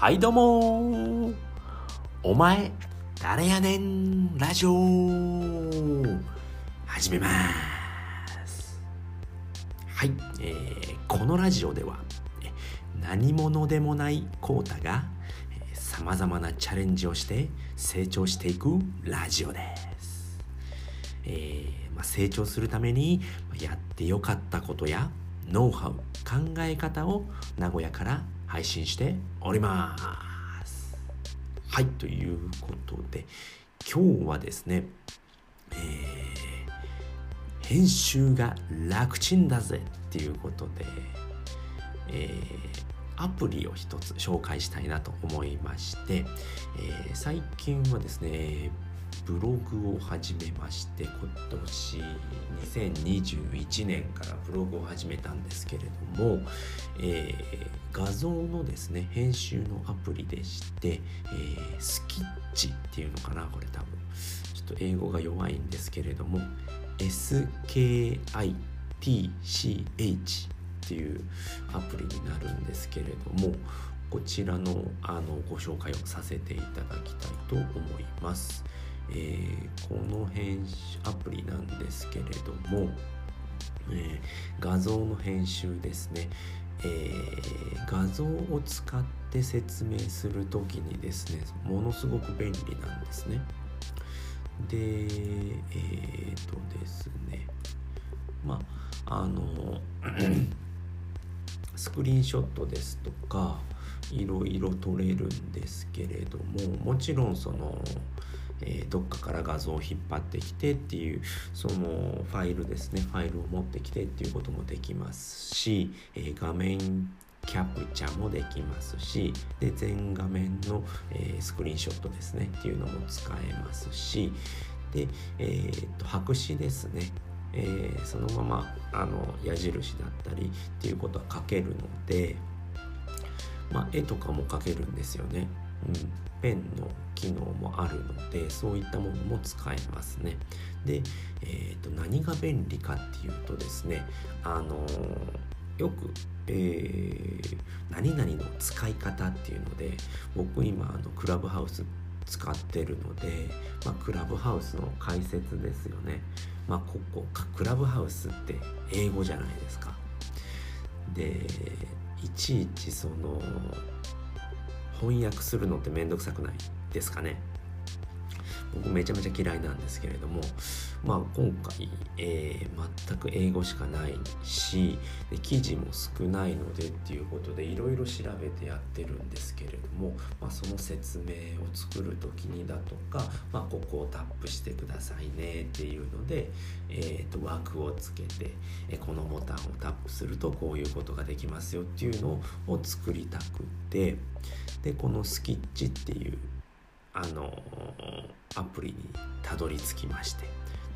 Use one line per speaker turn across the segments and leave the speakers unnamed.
はいどうも。お前誰やねんラジオ。始めます。はい、えー、このラジオでは何者でもないコータがさまざまなチャレンジをして成長していくラジオです、えーまあ、成長するためにやってよかったことやノウハウ考え方を名古屋から配信しております。はいということで今日はですね、えー、編集が楽ちんだぜっていうことで、えー、アプリを一つ紹介したいなと思いまして、えー、最近はですねブログを始めまして今年2021年からブログを始めたんですけれども、えー、画像のですね編集のアプリでして、えー、スキッチっていうのかなこれ多分ちょっと英語が弱いんですけれども SKITCH っていうアプリになるんですけれどもこちらのあのご紹介をさせていただきたいと思います。えー、この編集アプリなんですけれども、えー、画像の編集ですね、えー、画像を使って説明する時にですねものすごく便利なんですね。でえっ、とですねまああの スクリーンショットですとかいろいろ撮れるんですけれどももちろんそのえー、どっかから画像を引っ張ってきてっていうそのファイルですね。ファイルを持ってきてっていうこともできますし、えー、画面キャプチャもできますしで全画面の、えー、スクリーンショットですね。っていうのも使えますしで、えー、と白紙ですね。えー、そのままあの矢印だったりっていうことは書けるので、まあ、絵とかも描けるんですよね。うん、ペンの機能もあるのでそういったものも使えますね。で、えーと、何が便利かっていうとですねあのー、よく、えー、何々の使い方っていうので僕今あのクラブハウス使ってるので、まあ、クラブハウスの解説ですよね。まあ、ここクラブハウスって英語じゃないですか。でいちいちその翻訳するのってめんどくさくないですかね？僕めちゃめちゃ嫌いなんですけれどもまあ今回、えー、全く英語しかないしで記事も少ないのでっていうことでいろいろ調べてやってるんですけれども、まあ、その説明を作る時にだとか、まあ、ここをタップしてくださいねっていうので、えー、と枠をつけて、えこのボタンをタップするとこういうことができますよっていうのを作りたくてでこのスキッチっていうあのアプリにたどり着きまして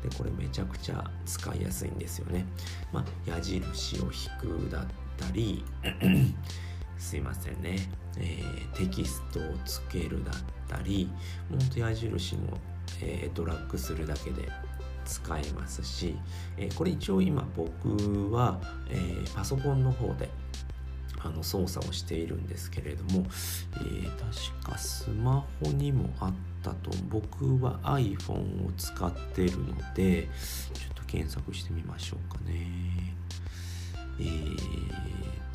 でこれめちゃくちゃ使いやすいんですよね。まあ、矢印を引くだったり すいませんね、えー、テキストをつけるだったりほんと矢印も、えー、ドラッグするだけで使えますし、えー、これ一応今僕は、えー、パソコンの方であの操作をしているんですけれども、えー、確かスマホにもあったと僕は iPhone を使ってるのでちょっと検索してみましょうかね。えー、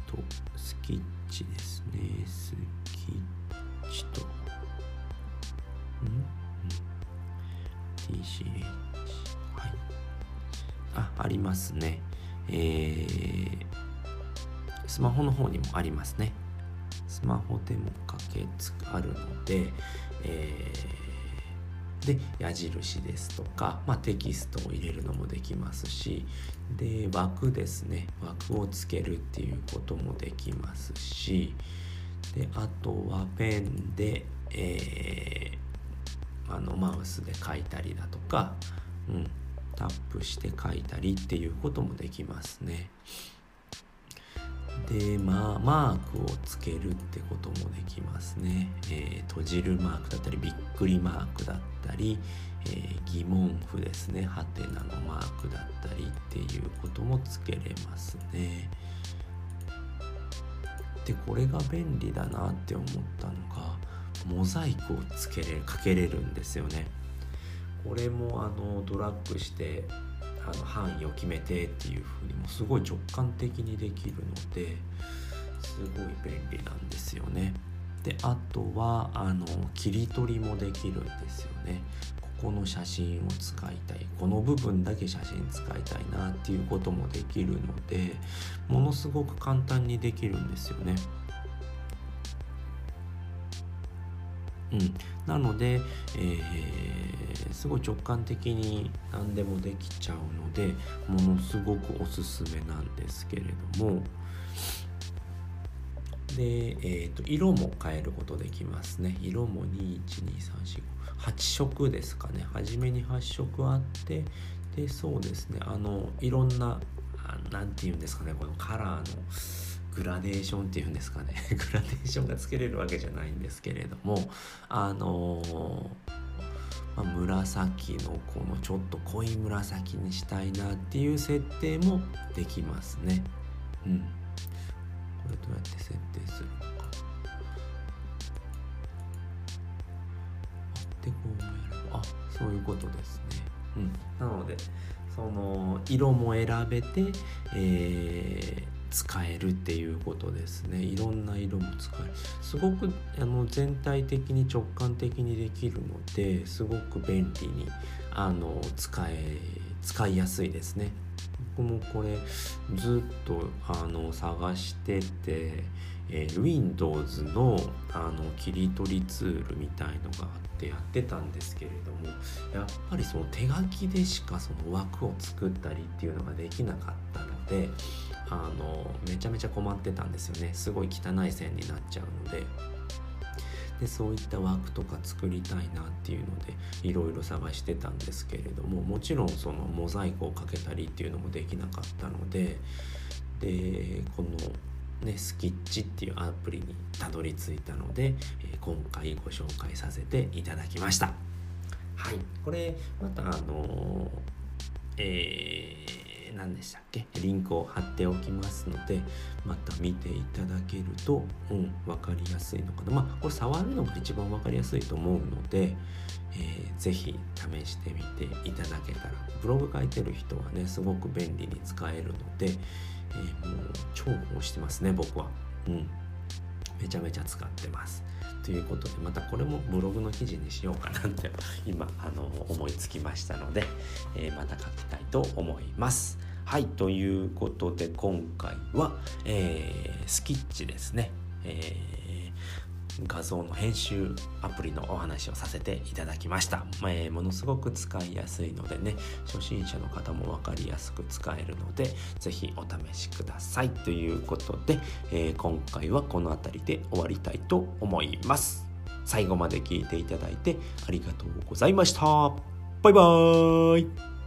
とスキッチですね。スキッチとん、うん、TCH はい。あありますね。えースマホの方にもありますね。スマホでもかけつあるので、えー、で矢印ですとか、まあ、テキストを入れるのもできますしで枠ですね枠をつけるっていうこともできますしであとはペンで、えー、あのマウスで書いたりだとか、うん、タップして書いたりっていうこともできますね。でまあマークをつけるってこともできますね、えー、閉じるマークだったりびっくりマークだったり、えー、疑問符ですね。ハテナのマークだったりっていうこともつけれますね。でこれが便利だなって思ったのがモザイクをつけれかけれるんですよね。これもあのドラッグしてあの範囲を決めてっていうふうにもすごい直感的にできるのですごい便利なんですよね。であとはあの切り取りもできるんですよね。ここの写真を使いたいこの部分だけ写真使いたいなっていうこともできるのでものすごく簡単にできるんですよね。うん、なので、えー、すごい直感的に何でもできちゃうのでものすごくおすすめなんですけれども。で、えーと、色も変えることできますね。色も2123458色ですかね。初めに8色あってでそうですね。あのいろんな何て言うんですかね。このカラーのグラデーションっていうんですかね グラデーションがつけれるわけじゃないんですけれどもあのまあ、紫のこのちょっと濃い紫にしたいなっていう設定もできますね。うん。これどうやって設定するのか。でこうやればあそういうことですね。うん。なのでその色も選べて、えー使えるっていうことですね。いろんな色も使える。すごくあの全体的に直感的にできるのですごく便利にあの使え使いやすいですね。僕もこれずっとあの探してて、えー、Windows のあの切り取りツールみたいのがあってやってたんですけれどもやっぱりその手書きでしかその枠を作ったりっていうのができなかったであのめちゃめちゃ困ってたんですよね。すごい汚い線になっちゃうので。でそういった枠とか作りたいなっていうのでいろいろ探してたんですけれどももちろんそのモザイクをかけたりっていうのもできなかったのででこのね、スキッチっていうアプリにたどり着いたので、えー、今回ご紹介させていただきました。はい、これまたあのー、え何でしたっけ？リンクを貼っておきますのでまた見ていただけると、うん、分かりやすいのかな。まあこれ触るのが一番分かりやすいと思うので、えー、ぜひ試してみていただけたら。ブログ書いてる人はねすごく便利に使えるので、えー、もう重宝してますね僕は。うん。めちゃめちゃ使ってます。ということでまたこれもブログの記事にしようかなって 今あの思いつきましたので、えー、また書きたいと思います。はいということで今回は、えー、スキッチですね、えー、画像の編集アプリのお話をさせていただきました、えー、ものすごく使いやすいのでね初心者の方も分かりやすく使えるので是非お試しください。ということで、え今回はこの辺りで終わりたいと思います。最後まで聞いていただいてありがとうございました。バイバーイ。